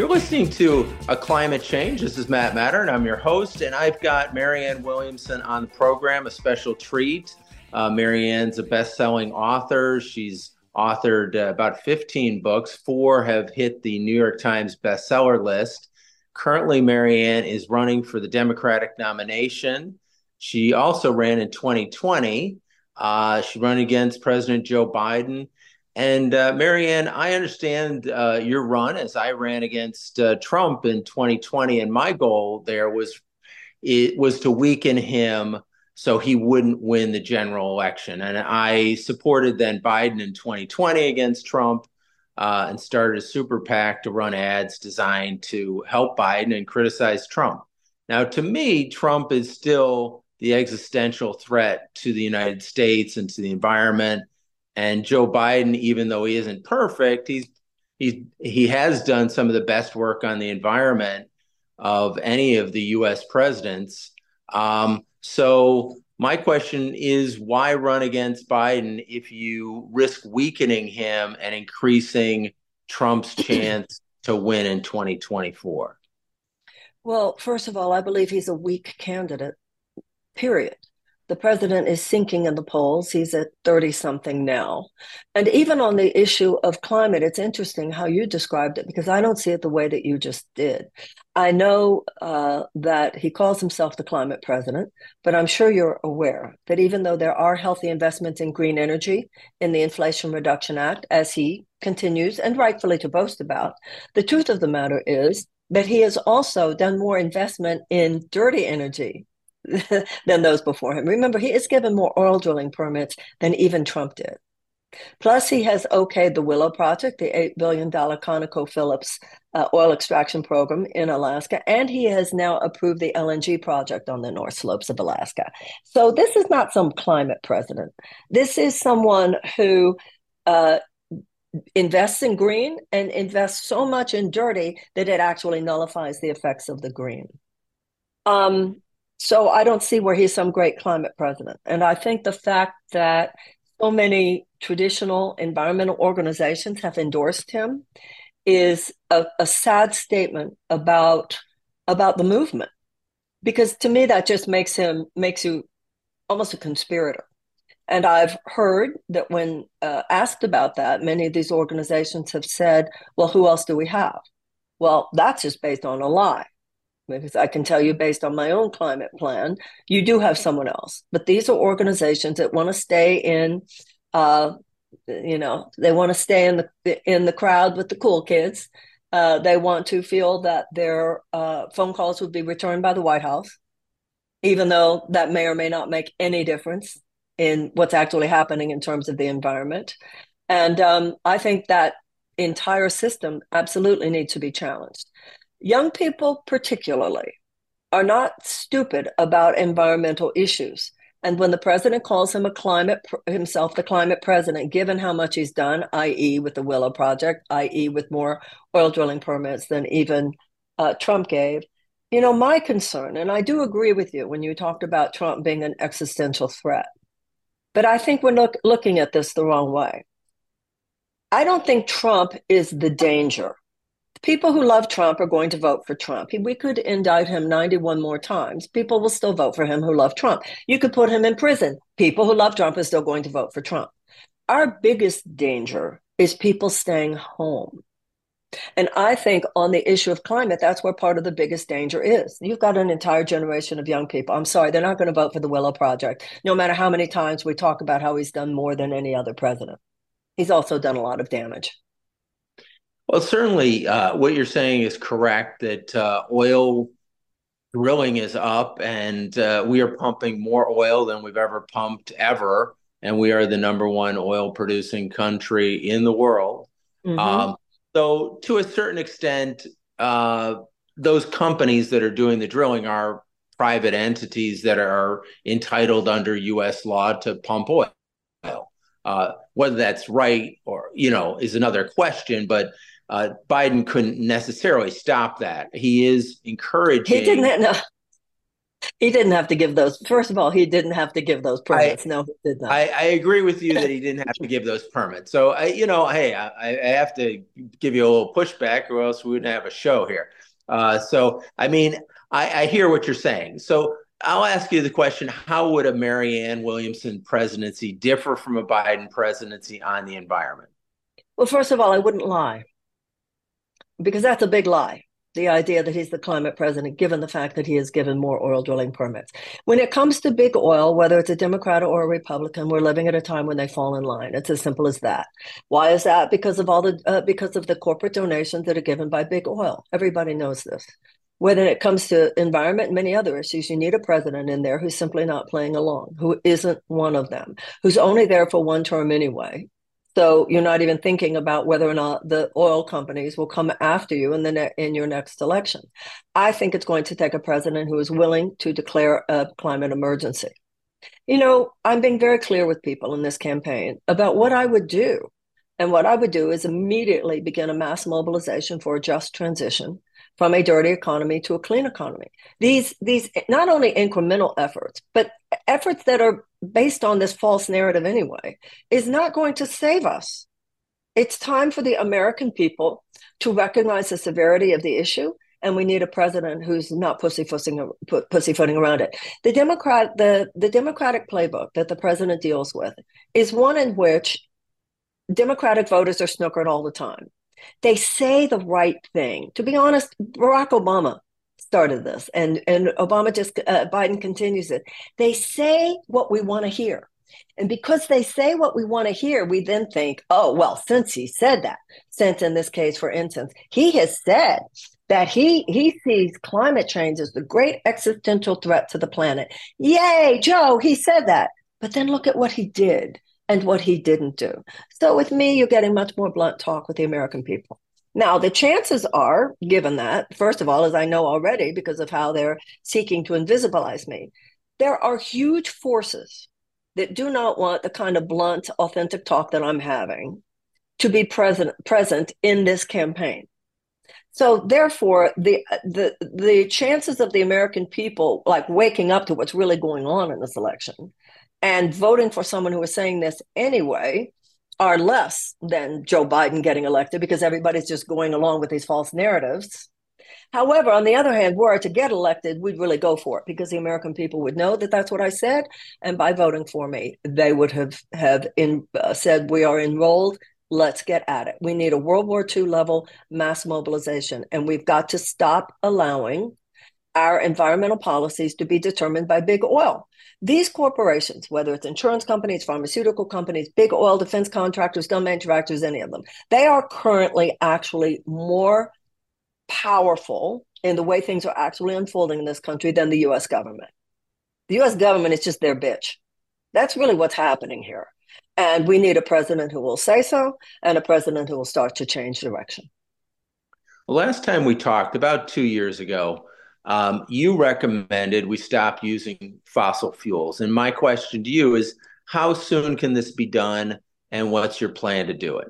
You're listening to A Climate Change. This is Matt Mattern, and I'm your host. And I've got Marianne Williamson on the program, a special treat. Uh, Marianne's a best selling author. She's authored uh, about 15 books, four have hit the New York Times bestseller list. Currently, Marianne is running for the Democratic nomination. She also ran in 2020. Uh, she ran against President Joe Biden. And uh, Marianne, I understand uh, your run as I ran against uh, Trump in 2020, and my goal there was it was to weaken him so he wouldn't win the general election. And I supported then Biden in 2020 against Trump uh, and started a super PAC to run ads designed to help Biden and criticize Trump. Now, to me, Trump is still the existential threat to the United States and to the environment and Joe Biden, even though he isn't perfect, he's he's he has done some of the best work on the environment of any of the U.S. presidents. Um, so my question is, why run against Biden if you risk weakening him and increasing Trump's chance to win in 2024? Well, first of all, I believe he's a weak candidate. Period. The president is sinking in the polls. He's at 30 something now. And even on the issue of climate, it's interesting how you described it because I don't see it the way that you just did. I know uh, that he calls himself the climate president, but I'm sure you're aware that even though there are healthy investments in green energy in the Inflation Reduction Act, as he continues and rightfully to boast about, the truth of the matter is that he has also done more investment in dirty energy than those before him. Remember, he is given more oil drilling permits than even Trump did. Plus, he has okayed the Willow Project, the $8 billion ConocoPhillips uh, oil extraction program in Alaska, and he has now approved the LNG project on the North Slopes of Alaska. So, this is not some climate president. This is someone who uh, invests in green and invests so much in dirty that it actually nullifies the effects of the green. Um, so I don't see where he's some great climate president. And I think the fact that so many traditional environmental organizations have endorsed him is a, a sad statement about about the movement. Because to me that just makes him makes you almost a conspirator. And I've heard that when uh, asked about that, many of these organizations have said, well, who else do we have? Well, that's just based on a lie because I can tell you based on my own climate plan, you do have someone else. But these are organizations that want to stay in, uh, you know, they want to stay in the in the crowd with the cool kids. Uh, they want to feel that their uh, phone calls would be returned by the White House, even though that may or may not make any difference in what's actually happening in terms of the environment. And um, I think that entire system absolutely needs to be challenged. Young people, particularly, are not stupid about environmental issues. And when the president calls him a climate himself the climate president, given how much he's done, i.e., with the Willow Project, i.e., with more oil drilling permits than even uh, Trump gave, you know, my concern, and I do agree with you when you talked about Trump being an existential threat, but I think we're look, looking at this the wrong way. I don't think Trump is the danger people who love Trump are going to vote for Trump. We could indict him 91 more times. People will still vote for him who love Trump. You could put him in prison. People who love Trump are still going to vote for Trump. Our biggest danger is people staying home. And I think on the issue of climate, that's where part of the biggest danger is. You've got an entire generation of young people. I'm sorry, they're not going to vote for the Willow Project, no matter how many times we talk about how he's done more than any other president. He's also done a lot of damage. Well, certainly, uh, what you're saying is correct that uh, oil drilling is up, and uh, we are pumping more oil than we've ever pumped ever, and we are the number one oil producing country in the world. Mm-hmm. Um, so, to a certain extent, uh, those companies that are doing the drilling are private entities that are entitled under U.S. law to pump oil. Uh, whether that's right or you know is another question, but uh, Biden couldn't necessarily stop that. He is encouraging. He didn't. No. He didn't have to give those. First of all, he didn't have to give those permits. I, no, he did not. I, I, agree with you that he didn't have to give those permits. So, I, you know, hey, I, I, have to give you a little pushback, or else we wouldn't have a show here. Uh, so, I mean, I, I hear what you're saying. So, I'll ask you the question: How would a Marianne Williamson presidency differ from a Biden presidency on the environment? Well, first of all, I wouldn't lie because that's a big lie the idea that he's the climate president, given the fact that he has given more oil drilling permits. When it comes to big oil, whether it's a Democrat or a Republican, we're living at a time when they fall in line. It's as simple as that. Why is that? Because of all the uh, because of the corporate donations that are given by big oil. Everybody knows this. When it comes to environment and many other issues, you need a president in there who's simply not playing along, who isn't one of them, who's only there for one term anyway, so you're not even thinking about whether or not the oil companies will come after you in the ne- in your next election. I think it's going to take a president who is willing to declare a climate emergency. You know, I'm being very clear with people in this campaign about what I would do. And what I would do is immediately begin a mass mobilization for a just transition from a dirty economy to a clean economy. These these not only incremental efforts, but efforts that are based on this false narrative anyway, is not going to save us. It's time for the American people to recognize the severity of the issue and we need a president who's not pussyfooting pussyfooting around it. The Democrat the the Democratic playbook that the president deals with is one in which Democratic voters are snookered all the time. They say the right thing. To be honest, Barack Obama started this, and and Obama just uh, Biden continues it. They say what we want to hear. And because they say what we want to hear, we then think, oh, well, since he said that, since in this case, for instance, he has said that he he sees climate change as the great existential threat to the planet. Yay, Joe, he said that. But then look at what he did and what he didn't do. So with me, you're getting much more blunt talk with the American people. Now, the chances are, given that, first of all, as I know already because of how they're seeking to invisibilize me, there are huge forces that do not want the kind of blunt, authentic talk that I'm having to be present present in this campaign. So therefore, the the the chances of the American people like waking up to what's really going on in this election and voting for someone who is saying this anyway are less than Joe Biden getting elected because everybody's just going along with these false narratives. However, on the other hand, were I to get elected, we'd really go for it because the American people would know that that's what I said, and by voting for me, they would have have in, uh, said we are enrolled. Let's get at it. We need a World War II level mass mobilization, and we've got to stop allowing our environmental policies to be determined by big oil. These corporations, whether it's insurance companies, pharmaceutical companies, big oil defense contractors, gun manufacturers, any of them, they are currently actually more powerful in the way things are actually unfolding in this country than the US government. The US government is just their bitch. That's really what's happening here. And we need a president who will say so and a president who will start to change direction. last time we talked, about two years ago, um, you recommended we stop using fossil fuels. And my question to you is how soon can this be done and what's your plan to do it?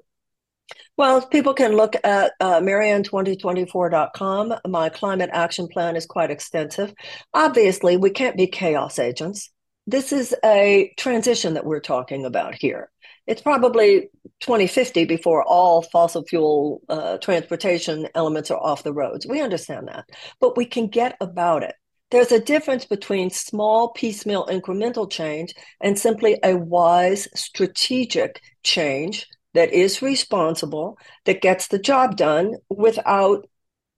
Well, people can look at uh, marianne2024.com. My climate action plan is quite extensive. Obviously, we can't be chaos agents. This is a transition that we're talking about here it's probably 2050 before all fossil fuel uh, transportation elements are off the roads. We understand that, but we can get about it. There's a difference between small, piecemeal, incremental change and simply a wise, strategic change that is responsible, that gets the job done without,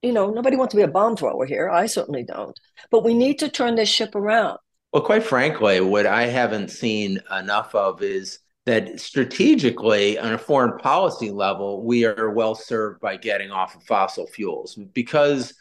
you know, nobody wants to be a bomb thrower here. I certainly don't. But we need to turn this ship around. Well, quite frankly, what I haven't seen enough of is that strategically on a foreign policy level we are well served by getting off of fossil fuels. Because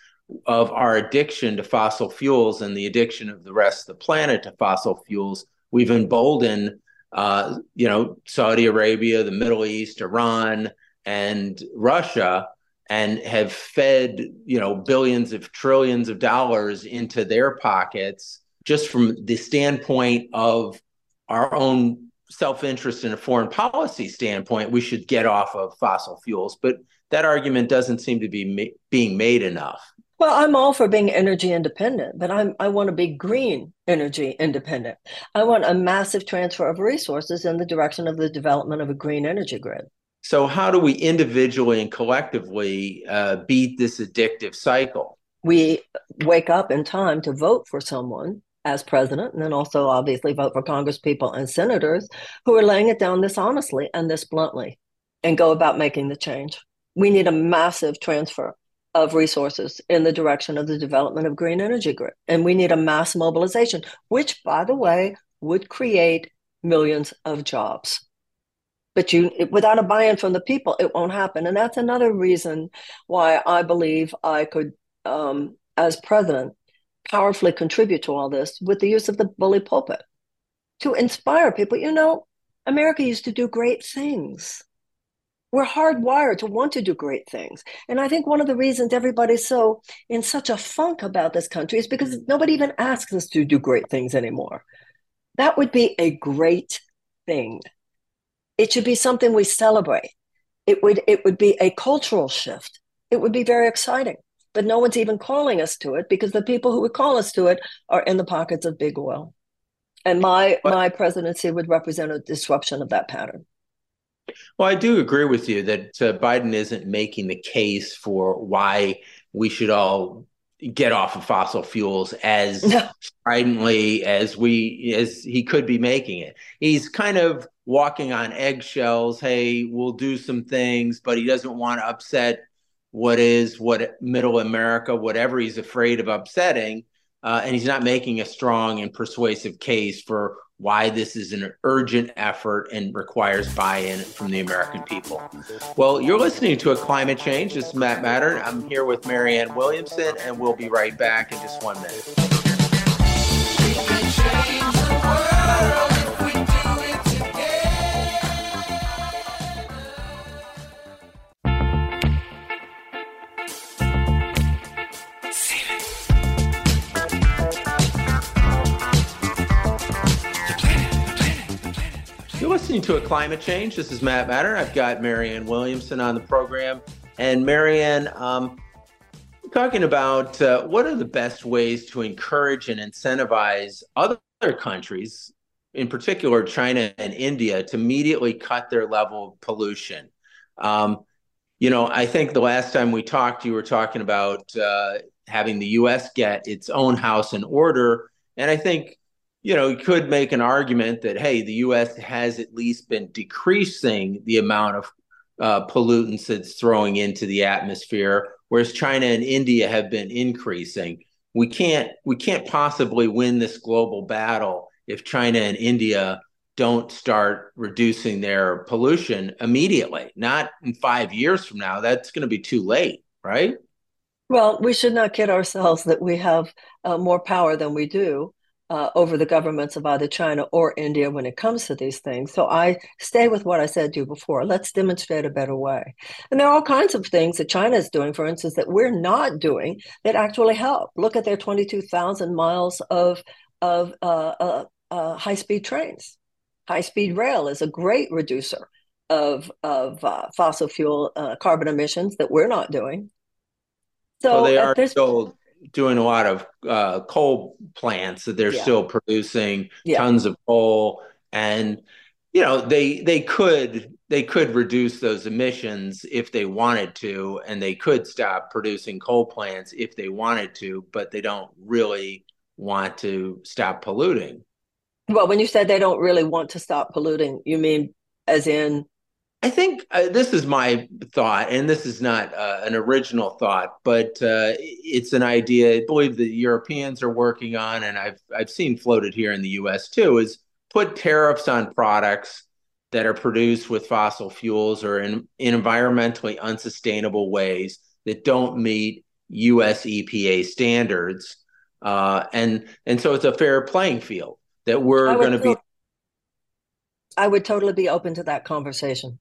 of our addiction to fossil fuels and the addiction of the rest of the planet to fossil fuels we've emboldened uh, you know saudi arabia the middle east iran and russia and have fed you know billions of trillions of dollars into their pockets just from the standpoint of our own self-interest in a foreign policy standpoint, we should get off of fossil fuels. But that argument doesn't seem to be ma- being made enough. Well, I'm all for being energy independent, but I'm I want to be green energy independent. I want a massive transfer of resources in the direction of the development of a green energy grid. So, how do we individually and collectively uh, beat this addictive cycle? We wake up in time to vote for someone as president, and then also obviously vote for congresspeople and senators who are laying it down this honestly and this bluntly and go about making the change. We need a massive transfer of resources in the direction of the development of green energy grid. And we need a mass mobilization, which, by the way, would create millions of jobs. But you, without a buy-in from the people, it won't happen. And that's another reason why I believe I could, um, as president, powerfully contribute to all this with the use of the bully pulpit to inspire people. You know, America used to do great things we're hardwired to want to do great things. And I think one of the reasons everybody's so in such a funk about this country is because nobody even asks us to do great things anymore. That would be a great thing. It should be something we celebrate. It would it would be a cultural shift. It would be very exciting. But no one's even calling us to it because the people who would call us to it are in the pockets of big oil. And my my presidency would represent a disruption of that pattern. Well, I do agree with you that uh, Biden isn't making the case for why we should all get off of fossil fuels as no. stridently as we as he could be making it. He's kind of walking on eggshells. Hey, we'll do some things, but he doesn't want to upset what is what middle America, whatever he's afraid of upsetting. Uh, and he's not making a strong and persuasive case for why this is an urgent effort and requires buy-in from the American people. Well, you're listening to a climate change. This is Matt Mattern. I'm here with Marianne Williamson, and we'll be right back in just one minute. Listening to a climate change. This is Matt Mattern. I've got Marianne Williamson on the program. And Marianne, um, talking about uh, what are the best ways to encourage and incentivize other countries, in particular China and India, to immediately cut their level of pollution. Um, you know, I think the last time we talked, you were talking about uh, having the U.S. get its own house in order. And I think you know, you could make an argument that, hey, the U.S. has at least been decreasing the amount of uh, pollutants it's throwing into the atmosphere, whereas China and India have been increasing. We can't we can't possibly win this global battle if China and India don't start reducing their pollution immediately. Not in five years from now. That's going to be too late, right? Well, we should not kid ourselves that we have uh, more power than we do uh, over the governments of either China or India when it comes to these things. So I stay with what I said to you before. Let's demonstrate a better way. And there are all kinds of things that China is doing, for instance, that we're not doing that actually help. Look at their 22,000 miles of, of uh, uh, uh high speed trains. High speed rail is a great reducer of, of uh, fossil fuel uh, carbon emissions that we're not doing. So they are still doing a lot of uh, coal plants that they're yeah. still producing yeah. tons of coal and you know they they could they could reduce those emissions if they wanted to and they could stop producing coal plants if they wanted to but they don't really want to stop polluting well when you said they don't really want to stop polluting you mean as in I think uh, this is my thought, and this is not uh, an original thought, but uh, it's an idea I believe the Europeans are working on, and I've I've seen floated here in the U.S. too. Is put tariffs on products that are produced with fossil fuels or in, in environmentally unsustainable ways that don't meet U.S. EPA standards, uh, and and so it's a fair playing field that we're going to be. I would totally be open to that conversation.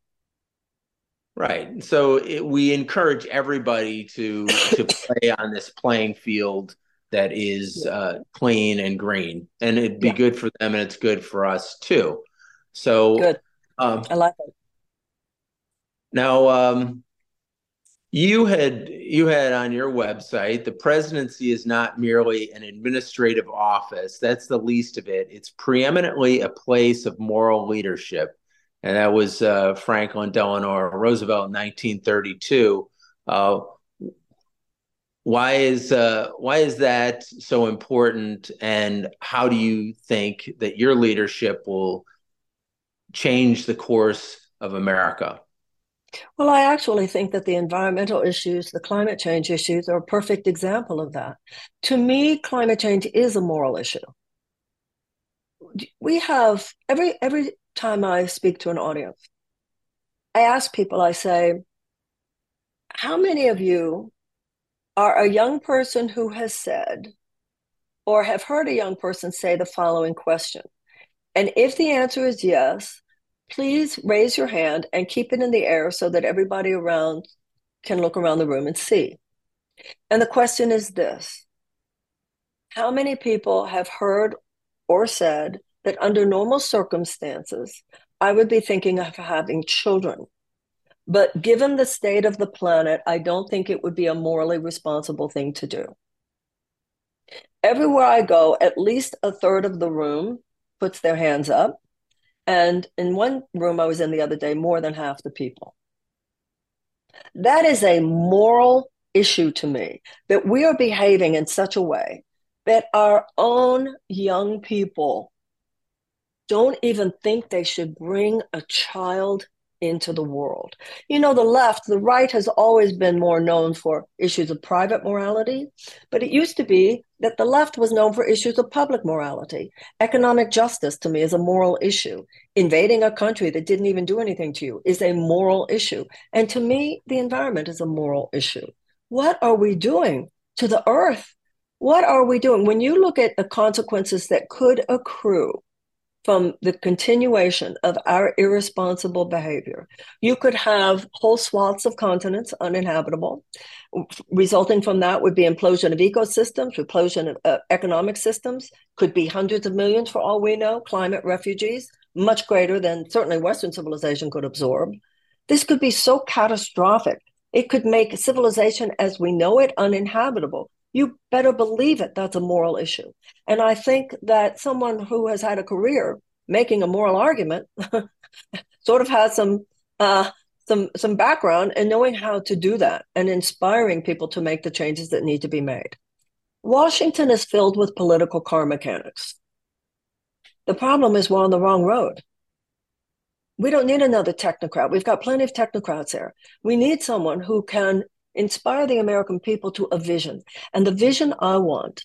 Right. So it, we encourage everybody to to play on this playing field that is uh, clean and green, and it'd be yeah. good for them, and it's good for us too. So good. Um, I like it. Now, um, You had you had on your website the presidency is not merely an administrative office. That's the least of it. It's preeminently a place of moral leadership, and that was uh, Franklin Delano Roosevelt in 1932. Uh, why is uh, why is that so important, and how do you think that your leadership will change the course of America? Well, I actually think that the environmental issues, the climate change issues, are a perfect example of that. To me, climate change is a moral issue. We have every every time I speak to an audience, I ask people, I say, how many of you are a young person who has said or have heard a young person say the following question? And if the answer is yes, please raise your hand and keep it in the air so that everybody around can look around the room and see. And the question is this How many people have heard or said that under normal circumstances, I would be thinking of having children? But given the state of the planet, I don't think it would be a morally responsible thing to do. Everywhere I go, at least a third of the room puts their hands up. And in one room I was in the other day, more than half the people. That is a moral issue to me that we are behaving in such a way that our own young people don't even think they should bring a child into the world. You know, the left, the right has always been more known for issues of private morality, but it used to be that the left was known for issues of public morality. Economic justice to me is a moral issue. Invading a country that didn't even do anything to you is a moral issue. And to me, the environment is a moral issue. What are we doing to the earth? What are we doing? When you look at the consequences that could accrue from the continuation of our irresponsible behavior. You could have whole swaths of continents uninhabitable. Resulting from that would be implosion of ecosystems, implosion of uh, economic systems, could be hundreds of millions for all we know, climate refugees, much greater than certainly Western civilization could absorb. This could be so catastrophic. It could make civilization as we know it uninhabitable you better believe it. That's a moral issue. And I think that someone who has had a career making a moral argument sort of has some uh, some some background and knowing how to do that and inspiring people to make the changes that need to be made. Washington is filled with political car mechanics. The problem is we're on the wrong road. We don't need another technocrat. We've got plenty of technocrats there. We need someone who can inspire the American people to a vision. And the vision I want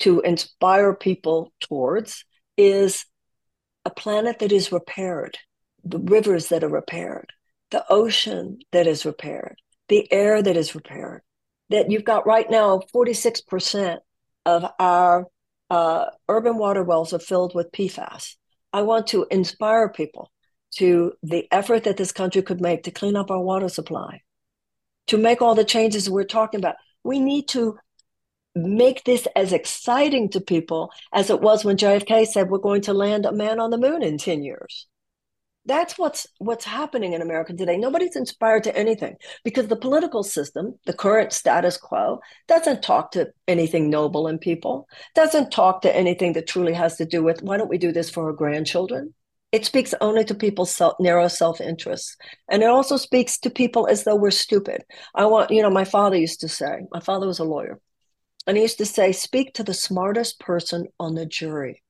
to inspire people towards is a planet that is repaired, the rivers that are repaired, the ocean that is repaired, the air that is repaired. That you've got right now 46% of our uh, urban water wells are filled with PFAS. I want to inspire people to the effort that this country could make to clean up our water supply, to make all the changes we're talking about. We need to make this as exciting to people as it was when JFK said we're going to land a man on the moon in 10 years. That's what's what's happening in America today. Nobody's inspired to anything because the political system, the current status quo, doesn't talk to anything noble in people, doesn't talk to anything that truly has to do with why don't we do this for our grandchildren? It speaks only to people's self, narrow self interests. And it also speaks to people as though we're stupid. I want, you know, my father used to say, my father was a lawyer, and he used to say, speak to the smartest person on the jury.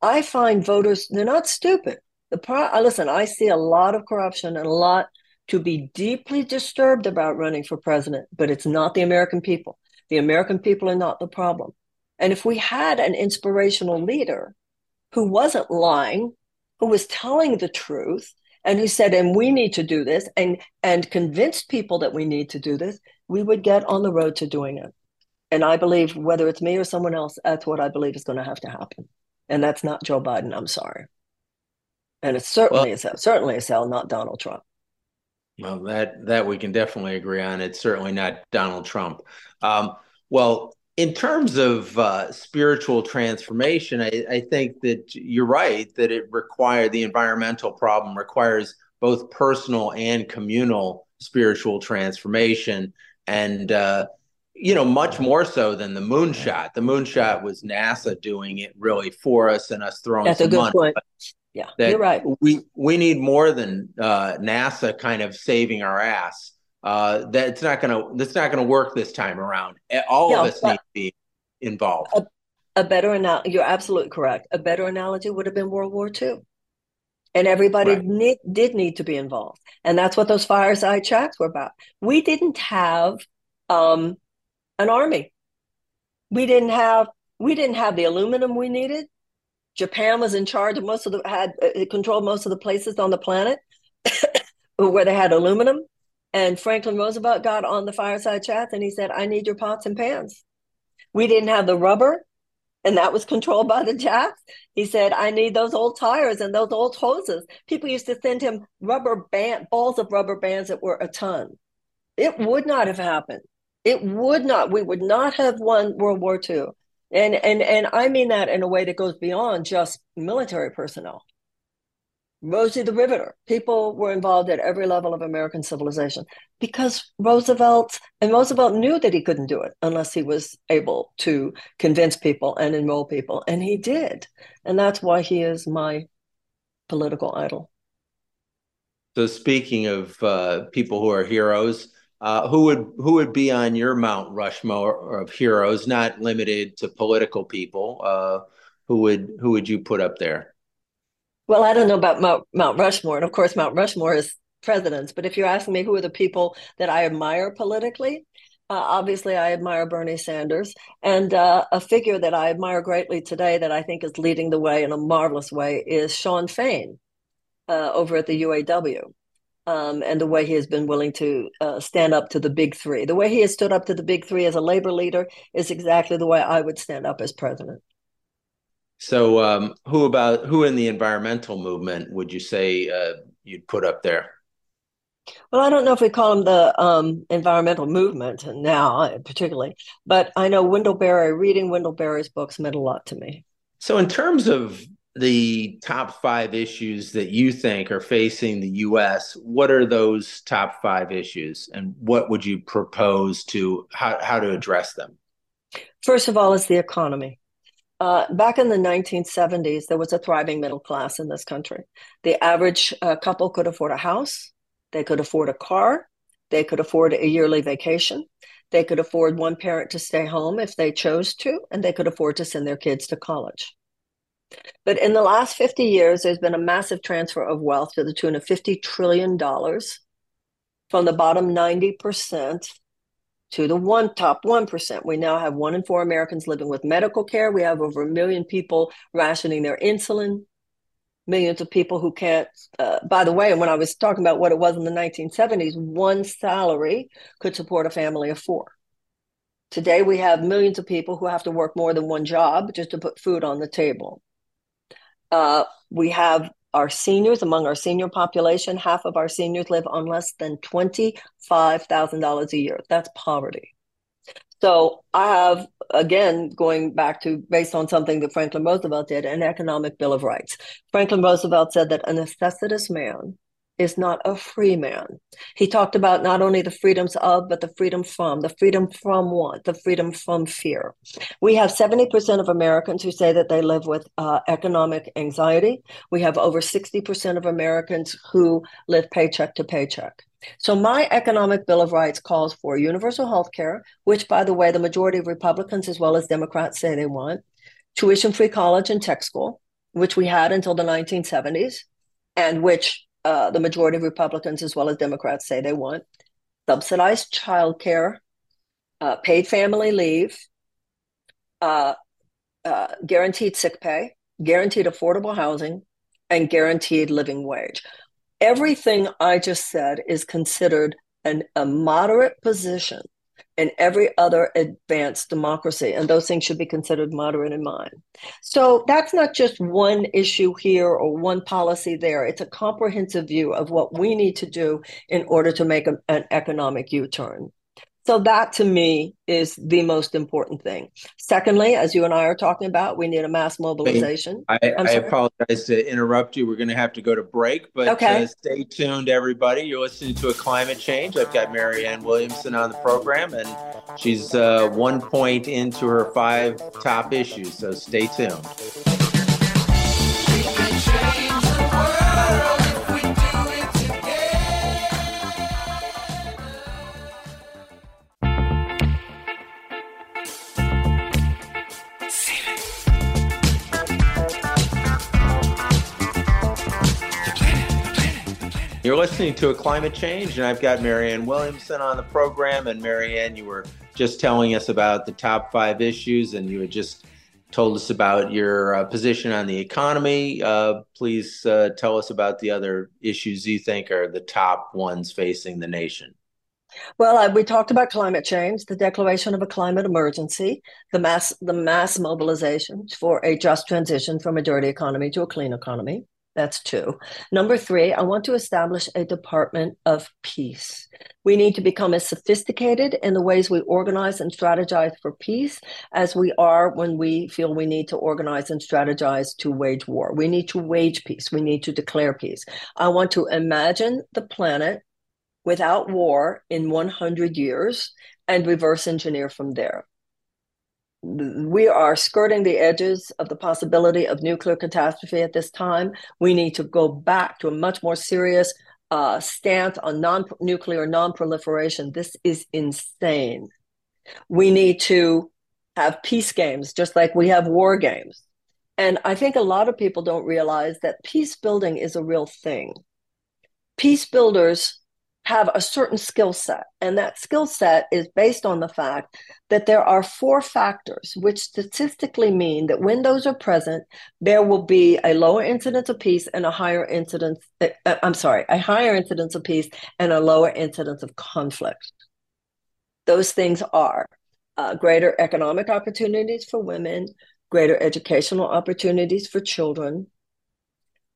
I find voters, they're not stupid. The pro- listen, I see a lot of corruption and a lot to be deeply disturbed about running for president, but it's not the American people. The American people are not the problem. And if we had an inspirational leader who wasn't lying, who was telling the truth and who said, and we need to do this and and convinced people that we need to do this, we would get on the road to doing it. And I believe whether it's me or someone else, that's what I believe is going to have to happen. And that's not Joe Biden. I'm sorry. And it's certainly well, a certainly a sell, not Donald Trump. Well, that that we can definitely agree on. It's certainly not Donald Trump. Um, well, in terms of uh, spiritual transformation, I, I, think that you're right that it requires the environmental problem requires both personal and communal spiritual transformation. And, uh, you know, much more so than the moonshot. The moonshot was NASA doing it really for us and us throwing That's some a good money. point. Yeah, you're right. We we need more than uh, NASA kind of saving our ass. Uh, it's not gonna that's not gonna work this time around. All of us need to be involved. A, a better analogy, you're absolutely correct. A better analogy would have been World War II. And everybody right. need, did need to be involved. And that's what those fireside chats were about. We didn't have um, an army. We didn't have we didn't have the aluminum we needed. Japan was in charge of most of the had uh, controlled most of the places on the planet where they had aluminum. And Franklin Roosevelt got on the fireside chats and he said, "I need your pots and pans." We didn't have the rubber, and that was controlled by the Japs. He said, "I need those old tires and those old hoses." People used to send him rubber band balls of rubber bands that were a ton. It would not have happened it would not, we would not have won World War II. And and and I mean that in a way that goes beyond just military personnel. Rosie the Riveter, people were involved at every level of American civilization because Roosevelt and Roosevelt knew that he couldn't do it unless he was able to convince people and enroll people, and he did, and that's why he is my political idol. So, speaking of uh, people who are heroes, uh, who would who would be on your Mount Rushmore of heroes, not limited to political people? Uh, who would who would you put up there? Well, I don't know about Mount, Mount Rushmore, and of course, Mount Rushmore is presidents. But if you're asking me who are the people that I admire politically, uh, obviously, I admire Bernie Sanders, and uh, a figure that I admire greatly today that I think is leading the way in a marvelous way is Shawn Fain uh, over at the UAW um, and the way he has been willing to uh, stand up to the big three. The way he has stood up to the big three as a labor leader is exactly the way I would stand up as president. So, um, who about who in the environmental movement would you say uh, you'd put up there? Well, I don't know if we call them the um, environmental movement now, particularly, but I know Wendell Berry. Reading Wendell Berry's books meant a lot to me. So, in terms of the top five issues that you think are facing the U.S., what are those top five issues, and what would you propose to how, how to address them? First of all, is the economy. Uh, back in the 1970s, there was a thriving middle class in this country. The average uh, couple could afford a house, they could afford a car, they could afford a yearly vacation, they could afford one parent to stay home if they chose to, and they could afford to send their kids to college. But in the last 50 years, there's been a massive transfer of wealth to the tune of $50 trillion from the bottom 90% to the one top 1%. We now have one in four Americans living with medical care. We have over a million people rationing their insulin, millions of people who can't. Uh, by the way, when I was talking about what it was in the 1970s, one salary could support a family of four. Today, we have millions of people who have to work more than one job just to put food on the table. Uh, we have our seniors among our senior population. Half of our seniors live on less than $25,000 a year. That's poverty. So I have, again, going back to based on something that Franklin Roosevelt did, an economic bill of rights. Franklin Roosevelt said that a necessitous man is not a free man. He talked about not only the freedoms of, but the freedom from. The freedom from what? The freedom from fear. We have 70% of Americans who say that they live with uh, economic anxiety. We have over 60% of Americans who live paycheck to paycheck. So, my economic Bill of Rights calls for universal health care, which, by the way, the majority of Republicans as well as Democrats say they want, tuition free college and tech school, which we had until the 1970s, and which uh, the majority of Republicans as well as Democrats say they want subsidized child care, uh, paid family leave, uh, uh, guaranteed sick pay, guaranteed affordable housing, and guaranteed living wage. Everything I just said is considered an, a moderate position in every other advanced democracy. And those things should be considered moderate in mind. So that's not just one issue here or one policy there. It's a comprehensive view of what we need to do in order to make a, an economic U turn. So that to me is the most important thing. Secondly, as you and I are talking about, we need a mass mobilization. I, I apologize to interrupt you. We're going to have to go to break, but okay. uh, stay tuned, everybody. You're listening to a climate change. I've got Marianne Williamson on the program, and she's uh, one point into her five top issues. So stay tuned. You're listening to a climate change, and I've got Marianne Williamson on the program. And Marianne, you were just telling us about the top five issues, and you had just told us about your uh, position on the economy. Uh, please uh, tell us about the other issues you think are the top ones facing the nation. Well, we talked about climate change, the declaration of a climate emergency, the mass the mass mobilization for a just transition from a dirty economy to a clean economy. That's two. Number three, I want to establish a Department of Peace. We need to become as sophisticated in the ways we organize and strategize for peace as we are when we feel we need to organize and strategize to wage war. We need to wage peace. We need to declare peace. I want to imagine the planet without war in 100 years and reverse engineer from there we are skirting the edges of the possibility of nuclear catastrophe at this time. We need to go back to a much more serious uh, stance on non nuclear non proliferation. This is insane. We need to have peace games just like we have war games. And I think a lot of people don't realize that peace building is a real thing. Peace builders have a certain skill set. And that skill set is based on the fact that there are four factors which statistically mean that when those are present, there will be a lower incidence of peace and a higher incidence, uh, uh I'm sorry, a higher incidence of peace and a lower incidence of conflict. Those things are uh, greater economic opportunities for women, greater educational opportunities for children,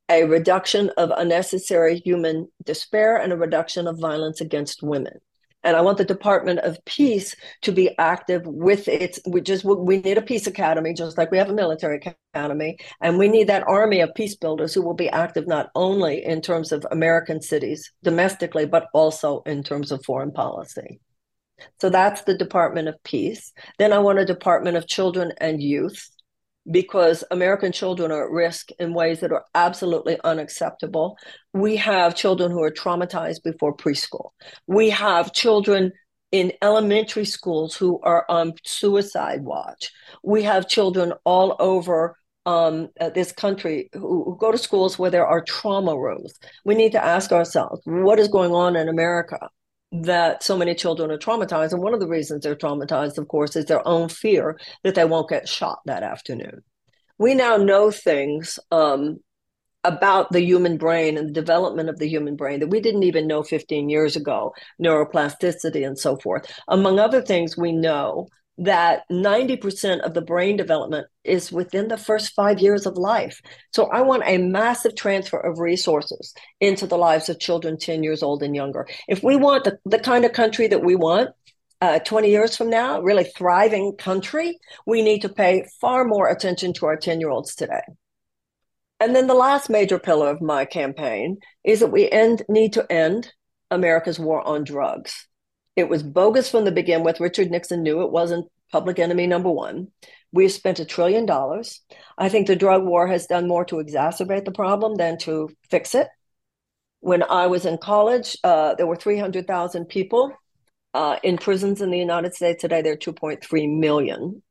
a reduction of unnecessary human despair and a reduction of violence against women. And I want the Department of Peace to be active with its. We just we need a peace academy, just like we have a military academy, and we need that army of peace builders who will be active not only in terms of American cities domestically, but also in terms of foreign policy. So that's the Department of Peace. Then I want a Department of Children and Youth because American children are at risk in ways that are absolutely unacceptable. We have children who are traumatized before preschool. We have children in elementary schools who are on suicide watch. We have children all over um, uh, this country who, who go to schools where there are trauma rooms. We need to ask ourselves what is going on in America that so many children are traumatized. And one of the reasons they're traumatized, of course, is their own fear that they won't get shot that afternoon. We now know things um, about the human brain and the development of the human brain that we didn't even know 15 years ago, neuroplasticity and so forth. Among other things, we know that 90% of the brain development is within the first five years of life. So I want a massive transfer of resources into the lives of children 10 years old and younger. If we want the, the kind of country that we want, uh, 20 years from now, really thriving country, we need to pay far more attention to our 10 year olds today. And then the last major pillar of my campaign is that we end, need to end America's war on drugs. It was bogus from the begin with. Richard Nixon knew it wasn't public enemy number one. We've spent a trillion dollars. I think the drug war has done more to exacerbate the problem than to fix it. When I was in college, uh, there were 300,000 people uh, in prisons in the United States. Today, there are 2.3 million.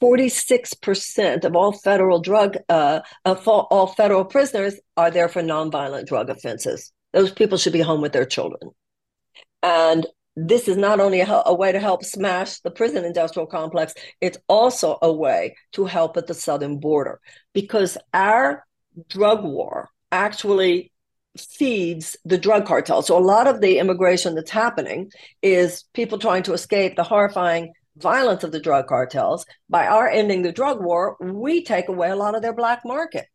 46% of all federal drug, uh, all federal prisoners are there for nonviolent drug offenses. Those people should be home with their children. And this is not only a, a, way to help smash the prison industrial complex, it's also a way to help at the southern border because our drug war actually feeds the drug cartel. So a lot of the immigration that's happening is people trying to escape the horrifying violence of the drug cartels. By our ending the drug war, we take away a lot of their black market.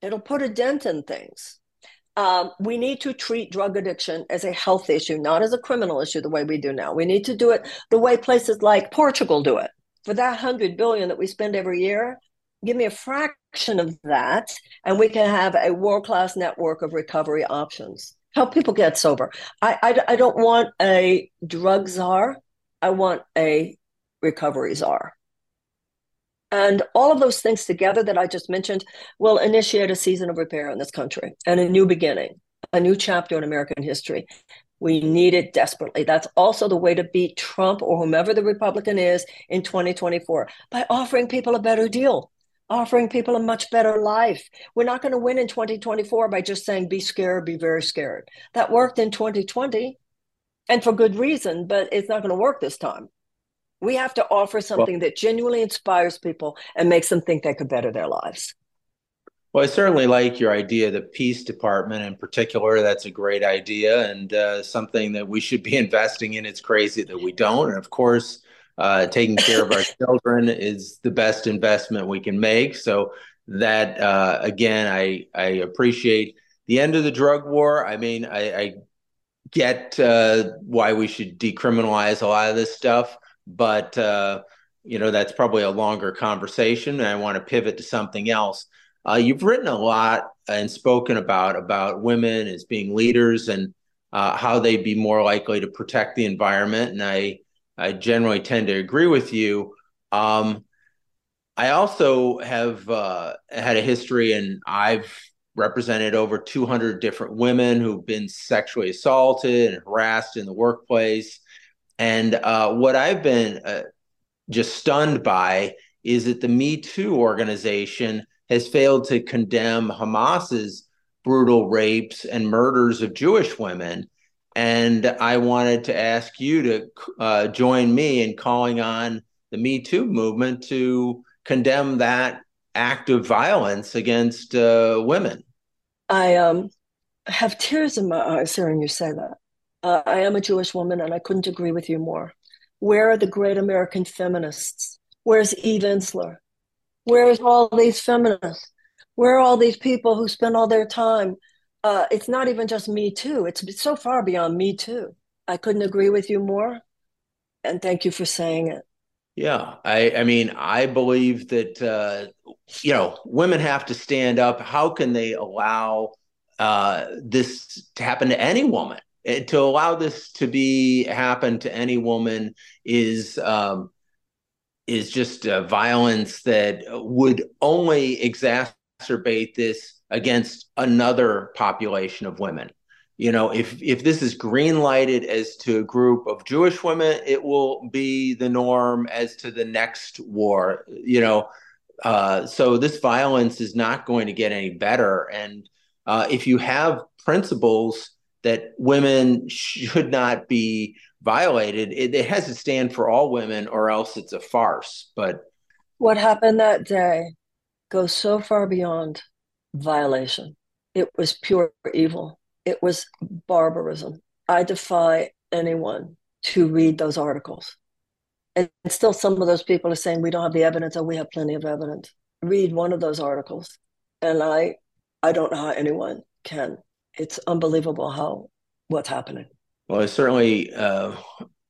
It'll put a dent in things. Um, we need to treat drug addiction as a health issue, not as a criminal issue the way we do now. We need to do it the way places like Portugal do it. For that 100 billion that we spend every year, give me a fraction of that, and we can have a world class network of recovery options. Help people get sober. I, I, I don't want a drug czar, I want a recovery czar. And all of those things together that I just mentioned will initiate a season of repair in this country and a new beginning, a new chapter in American history. We need it desperately. That's also the way to beat Trump or whomever the Republican is in 2024 by offering people a better deal, offering people a much better life. We're not going to win in 2024 by just saying, be scared, be very scared. That worked in 2020 and for good reason, but it's not going to work this time. We have to offer something well, that genuinely inspires people and makes them think they could better their lives. Well, I certainly like your idea, the peace department in particular. That's a great idea and uh, something that we should be investing in. It's crazy that we don't. And of course, uh, taking care of our children is the best investment we can make. So that uh, again, I I appreciate the end of the drug war. I mean, I, I get uh, why we should decriminalize a lot of this stuff, but uh, you know that's probably a longer conversation. And I want to pivot to something else. Uh, you've written a lot and spoken about about women as being leaders and uh, how they'd be more likely to protect the environment, and I I generally tend to agree with you. Um, I also have uh, had a history, and I've represented over 200 different women who've been sexually assaulted and harassed in the workplace. And uh, what I've been uh, just stunned by is that the Me Too organization has failed to condemn Hamas's brutal rapes and murders of Jewish women. And I wanted to ask you to uh, join me in calling on the Me Too movement to condemn that act of violence against uh, women. I um, have tears in my eyes hearing you say that. Uh, I am a Jewish woman, and I couldn't agree with you more. Where are the great American feminists? Where's Eve Ensler? Where's all these feminists? Where are all these people who spend all their time uh, it's not even just me too. It's so far beyond me too. I couldn't agree with you more. And thank you for saying it. Yeah, I, I mean, I believe that uh, you know women have to stand up. How can they allow uh, this to happen to any woman? To allow this to be happen to any woman is um, is just violence that would only exacerbate this against another population of women. You know, if if this is green lighted as to a group of Jewish women, it will be the norm as to the next war. You know, uh, so this violence is not going to get any better. And uh, if you have principles that women should not be violated, it, it has to stand for all women, or else it's a farce. But what happened that day goes so far beyond violation. It was pure evil. It was barbarism. I defy anyone to read those articles. And still, some of those people are saying we don't have the evidence, and we have plenty of evidence. Read one of those articles, and I, I don't know how anyone can. It's unbelievable how what's happening. Well, I certainly, uh,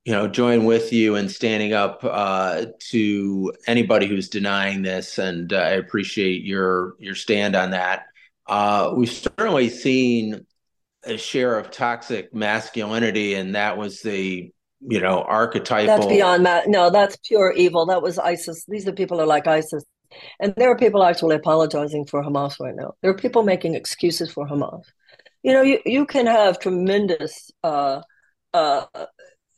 you know, join with you in standing up uh, to anybody who's denying this, and uh, I appreciate your your stand on that. Uh, we've certainly seen a share of toxic masculinity, and that was the you know archetypal. That's beyond that. No, that's pure evil. That was ISIS. These are people who are like ISIS, and there are people actually apologizing for Hamas right now. There are people making excuses for Hamas. You know, you you can have tremendous. Uh, uh,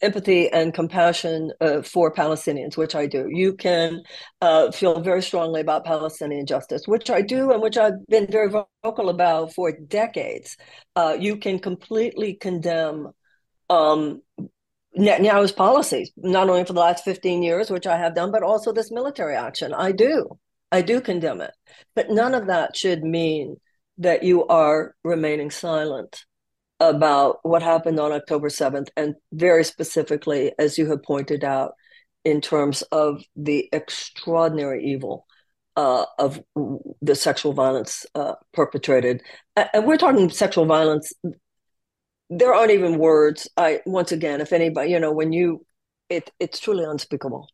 empathy and compassion uh, for Palestinians, which I do. You can uh, feel very strongly about Palestinian justice, which I do, and which I've been very vocal about for decades. Uh, you can completely condemn um, Netanyahu's policies, not only for the last 15 years, which I have done, but also this military action. I do. I do condemn it. But none of that should mean that you are remaining silent about what happened on October 7th, and very specifically, as you have pointed out, in terms of the extraordinary evil uh, of the sexual violence uh, perpetrated. And we're talking sexual violence. There aren't even words. I once again, if anybody, you know, when you, it it's truly unspeakable.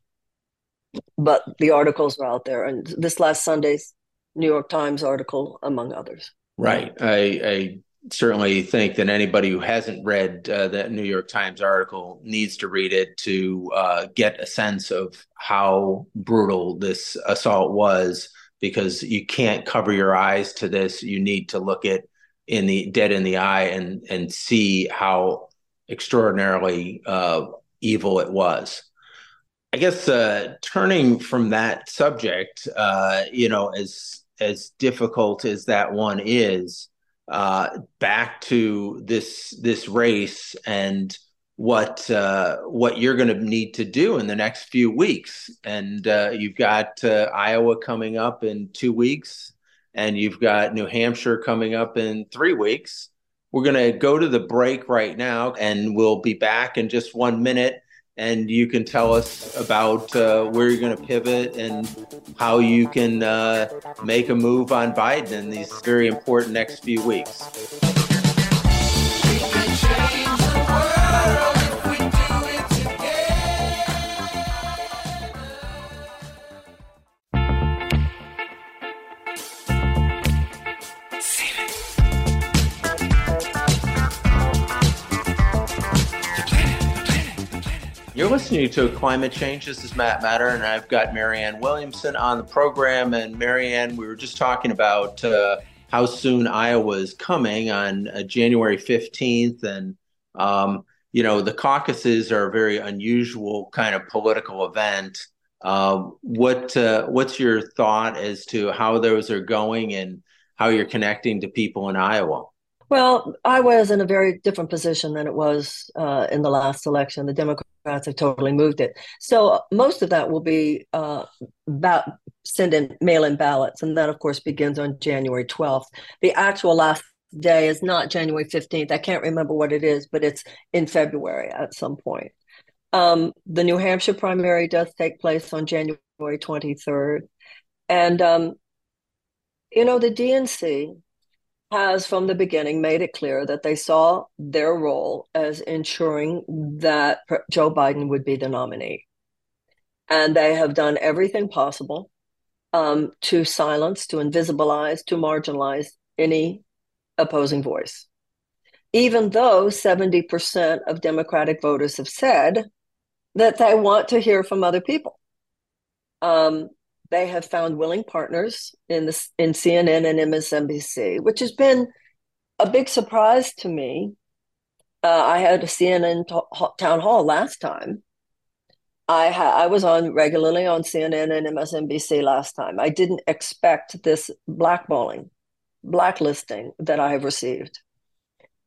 But the articles are out there, and this last Sunday's New York Times article, among others. Right. I, I certainly think that anybody who hasn't read uh, that New York Times article needs to read it to uh, get a sense of how brutal this assault was. Because you can't cover your eyes to this. You need to look it in the dead in the eye and and see how extraordinarily uh, evil it was. I guess uh, turning from that subject, uh, you know, as as difficult as that one is, uh, back to this this race and what uh, what you're going to need to do in the next few weeks. And uh, you've got uh, Iowa coming up in two weeks, and you've got New Hampshire coming up in three weeks. We're going to go to the break right now, and we'll be back in just one minute and you can tell us about uh, where you're going to pivot and how you can uh, make a move on Biden in these very important next few weeks. Listening to Climate Change. This is Matt Mattern, and I've got Marianne Williamson on the program. And Marianne, we were just talking about uh, how soon Iowa is coming on uh, January 15th. And, um, you know, the caucuses are a very unusual kind of political event. Uh, what uh, What's your thought as to how those are going and how you're connecting to people in Iowa? Well, I was in a very different position than it was uh, in the last election. The Democrats have totally moved it. So uh, most of that will be uh, about send in mail in ballots. And that, of course, begins on January 12th. The actual last day is not January 15th. I can't remember what it is, but it's in February at some point. Um, the New Hampshire primary does take place on January 23rd. And, um, you know, the DNC has from the beginning made it clear that they saw their role as ensuring that Joe Biden would be the nominee. And they have done everything possible um, to silence, to invisibilize, to marginalize any opposing voice. Even though 70% of Democratic voters have said that they want to hear from other people. Um, they have found willing partners in the in CNN and MSNBC, which has been a big surprise to me. Uh, I had a CNN town hall last time. I ha- I was on regularly on CNN and MSNBC last time. I didn't expect this blackballing, blacklisting that I have received,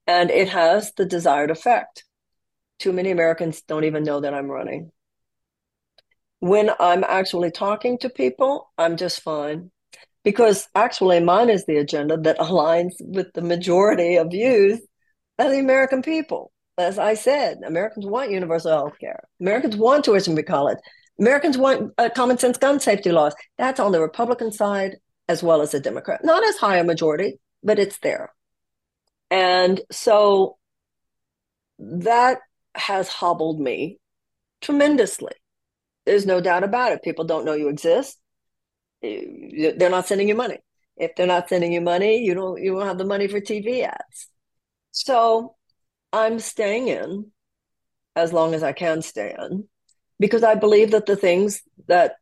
and it has the desired effect. Too many Americans don't even know that I'm running when I'm actually talking to people, I'm just fine. Because actually, mine is the agenda that aligns with the majority of views of the American people. As I said, Americans want universal health care. Americans want tuition free college. Americans want uh, common sense gun safety laws. That's on the Republican side as well as the Democrat. Not as high a majority, but it's there. And so that has hobbled me tremendously there's no doubt about it. People don't know you exist. They're not sending you money. If they're not sending you money, you don't you don't have the money for TV ads. So I'm staying in as long as I can stay in because I believe that the things that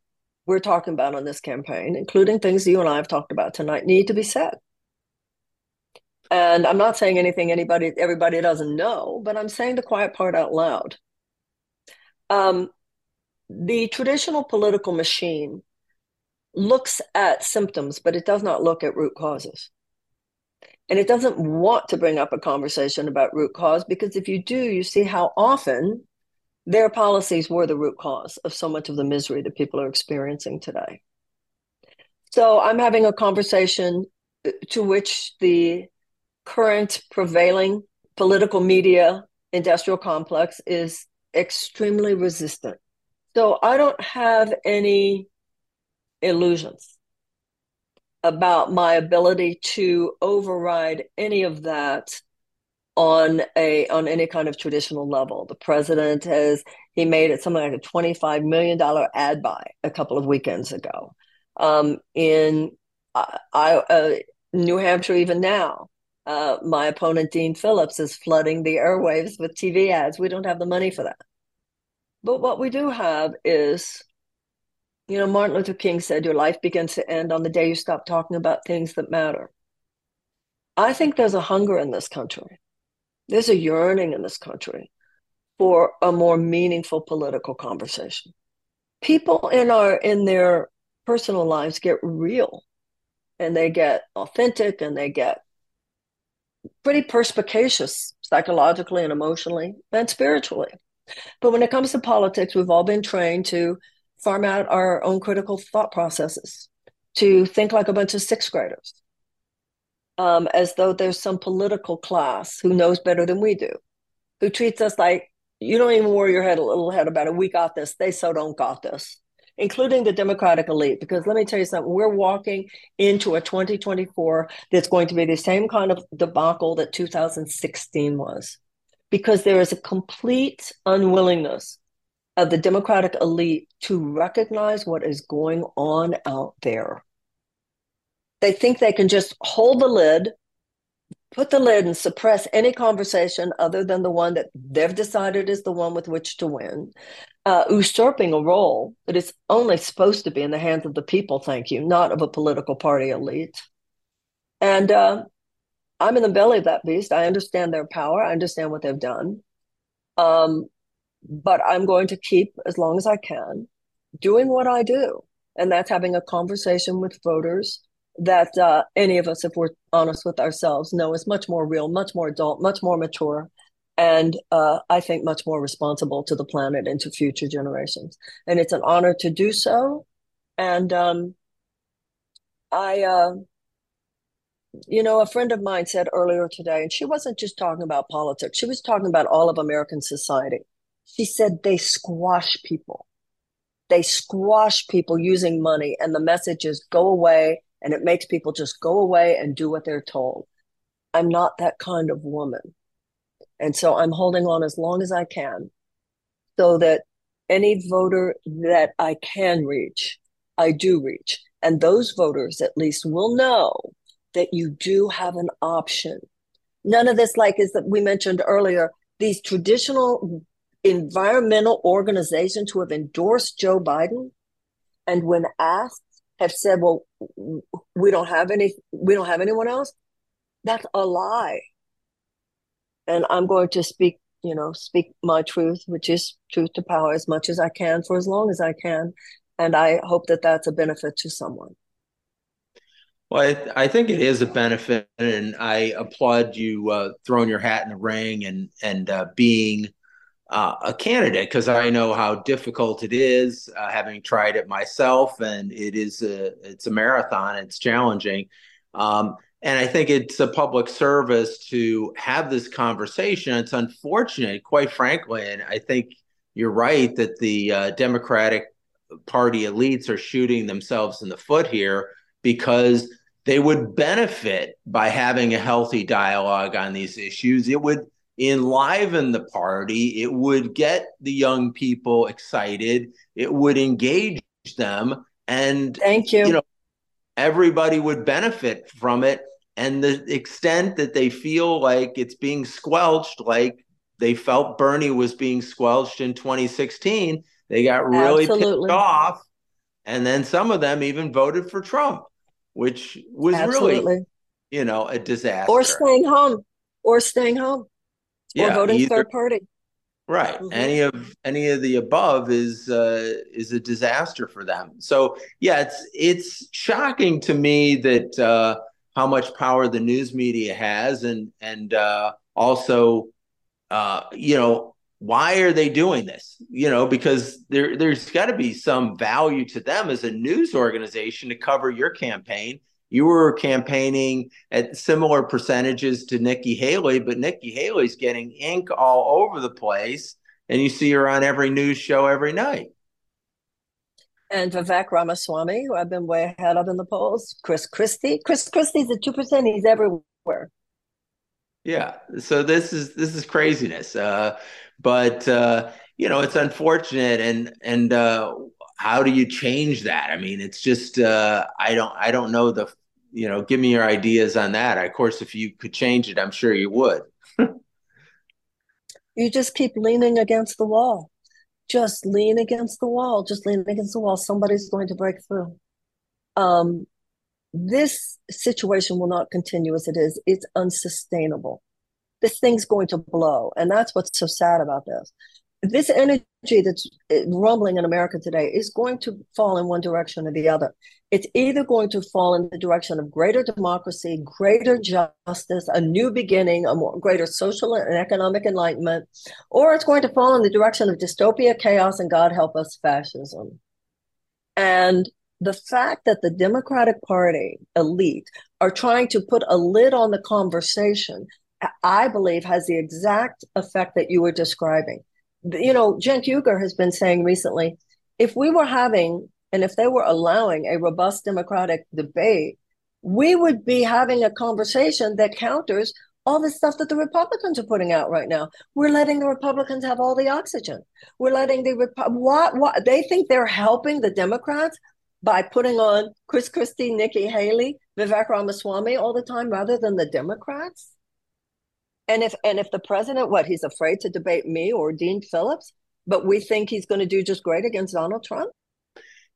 we're talking about on this campaign, including things you and I have talked about tonight, need to be said. And I'm not saying anything anybody everybody doesn't know, but I'm saying the quiet part out loud. Um, the traditional political machine looks at symptoms, but it does not look at root causes. And it doesn't want to bring up a conversation about root cause because if you do, you see how often their policies were the root cause of so much of the misery that people are experiencing today. So I'm having a conversation uh, to which the current prevailing political media industrial complex is extremely resistant. So I don't have any illusions about my ability to override any of that on a on any kind of traditional level. The president has he made it something like a twenty five million dollar ad buy a couple of weekends ago. Um, in I, uh, New Hampshire, even now, uh, my opponent Dean Phillips is flooding the airwaves with TV ads. We don't have the money for that. But what we do have is, you know, Martin Luther King said, "Your life begins to end on the day you stop talking about things that matter." I think there's a hunger in this country there's a yearning in this country for a more meaningful political conversation. People in our in their personal lives get real and they get authentic and they get pretty perspicacious psychologically and emotionally and spiritually. But when it comes to politics, we've all been trained to farm out our own critical thought processes, to think like a bunch of sixth graders, um, as though there's some political class who knows better than we do, who treats us like you don't even worry your head a little head about it. We got this. They so don't got this, including the Democratic elite. Because let me tell you something, we're walking into a 2024 that's going to be the same kind of debacle that 2016 was, because there is a complete unwillingness of the Democratic elite to recognize what is going on out there they think they can just hold the lid, put the lid and suppress any conversation other than the one that they've decided is the one with which to win, uh, usurping a role that is only supposed to be in the hands of the people, thank you, not of a political party elite. And uh, I'm in the belly of that beast. I understand their power, I understand what they've done. Um, but I'm going to keep, as long as I can, doing what I do. And that's having a conversation with voters that uh, any of us, if we're honest with ourselves, know is much more real, much more adult, much more mature, and uh, I think much more responsible to the planet and to future generations. And it's an honor to do so. And um, I, uh, you know, a friend of mine said earlier today, and she wasn't just talking about politics, she was talking about all of American society. She said they squash people. They squash people using money, and the message is go away and it makes people just go away and do what they're told. I'm not that kind of woman. And so I'm holding on as long as I can so that any voter that I can reach, I do reach. And those voters at least will know that you do have an option. None of this, like that we mentioned earlier, these traditional environmental organizations who have endorsed Joe Biden. And when asked have said, well, we don't have any, we don't have anyone else. That's a lie. And I'm going to speak, you know, speak my truth, which is truth to power as much as I can for as long as I can. And I hope that that's a benefit to someone. Well, I, I, think it is a benefit, and I applaud you uh, throwing your hat in the ring and and uh, being uh, a candidate because I know how difficult it is, uh, having tried it myself, and it is a it's a marathon. It's challenging, um, and I think it's a public service to have this conversation. It's unfortunate, quite frankly, and I think you're right that the uh, Democratic Party elites are shooting themselves in the foot here because they would benefit by having a healthy dialogue on these issues. It would enliven the party. It would get the young people excited. It would engage them. And thank you. You know, everybody would benefit from it. And the extent that they feel like it's being squelched, like they felt Bernie was being squelched in 2016, they got really Absolutely. pissed off. And then some of them even voted for Trump, which was Absolutely. really, you know, a disaster. Or staying home. Or staying home yeah, or voting either, third party. Right. Mm-hmm. Any of any of the above is uh, is a disaster for them. So yeah, it's it's shocking to me that uh, how much power the news media has, and and uh, also, uh, you know, why are they doing this? You know, because there there's got to be some value to them as a news organization to cover your campaign you were campaigning at similar percentages to Nikki Haley, but Nikki Haley's getting ink all over the place, and you see her on every news show every night. and Vivek Ramaswamy, who I've been way ahead of in the polls. Chris Christie. Chris Christie's at two percent. He's everywhere. Yeah. So this is this is craziness. Uh, but uh, you know, it's unfortunate, and and uh, how do you change that? I mean, it's just uh, I don't I don't know the you know. Give me your ideas on that. Of course, if you could change it, I'm sure you would. you just keep leaning against the wall just lean against the wall, just lean against the wall. Somebody's going to break through. Um, this situation will not continue as it is. It's unsustainable. This thing's going to blow. And that's what's so sad about this this energy that's eh, rumbling in America today is going to fall in one direction or the other. It's either going to fall in the direction of greater democracy, greater justice, a new beginning, a more greater social and economic enlightenment, or it's going to fall in the direction of dystopia, chaos, and God help us, fascism. And the fact that the Democratic Party elite are trying to put a lid on the conversation, I believe, has the exact effect that you were describing you know, Cenk Uygur has been saying recently, if we were having and if they were allowing a robust democratic debate, we would be having a conversation that counters all the stuff that the Republicans are putting out right now. We're letting the Republicans have all the oxygen. We're letting the Repu- what what they think they're helping the Democrats by putting on Chris Christie, Nikki Haley, Vivek Ramaswamy all the time rather than the Democrats. And if and if the president, what he's afraid to debate me or Dean Phillips, but we think he's going to do just great against Donald Trump.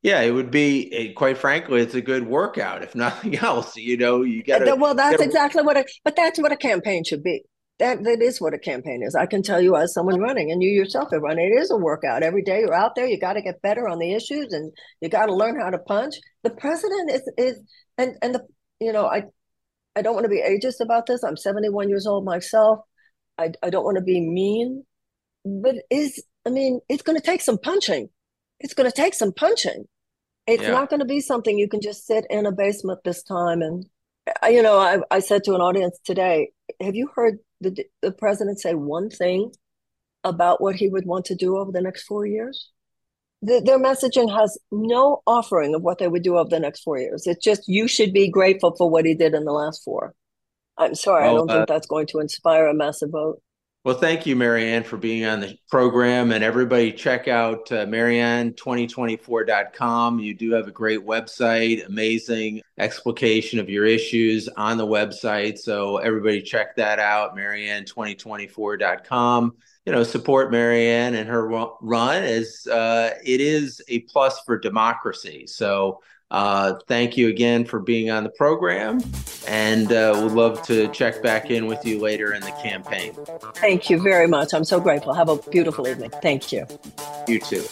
Yeah, it would be eh, quite frankly, it's a good workout. If nothing else, you know, you got to. Well, that's gotta... exactly what. it. but that's what a campaign should be. That that is what a campaign is. I can tell you as someone running, and you yourself are running, it is a workout. Every day you're out there, you got to get better on the issues, and you got to learn how to punch. The president is is and and the you know I I don't want to be ageist about this. I'm 71 years old myself. I, I don't want to be mean, but is I mean, it's going to take some punching. It's going to take some punching. It's yeah. not going to be something you can just sit in a basement this time. And you know, I, I said to an audience today, have you heard the the president say one thing about what he would want to do over the next four years? The, their messaging has no offering of what they would do over the next four years. It's just you should be grateful for what he did in the last four. I'm sorry, well, I don't uh, think that's going to inspire a massive vote. Well, thank you, Marianne, for being on the program. And everybody, check out uh, Marianne2024.com. You do have a great website, amazing explication of your issues on the website. So, everybody, check that out, Marianne2024.com you know, support Marianne and her run as uh, it is a plus for democracy. So uh, thank you again for being on the program, and uh, we'd love to check back in with you later in the campaign. Thank you very much. I'm so grateful. Have a beautiful evening. Thank you. You too.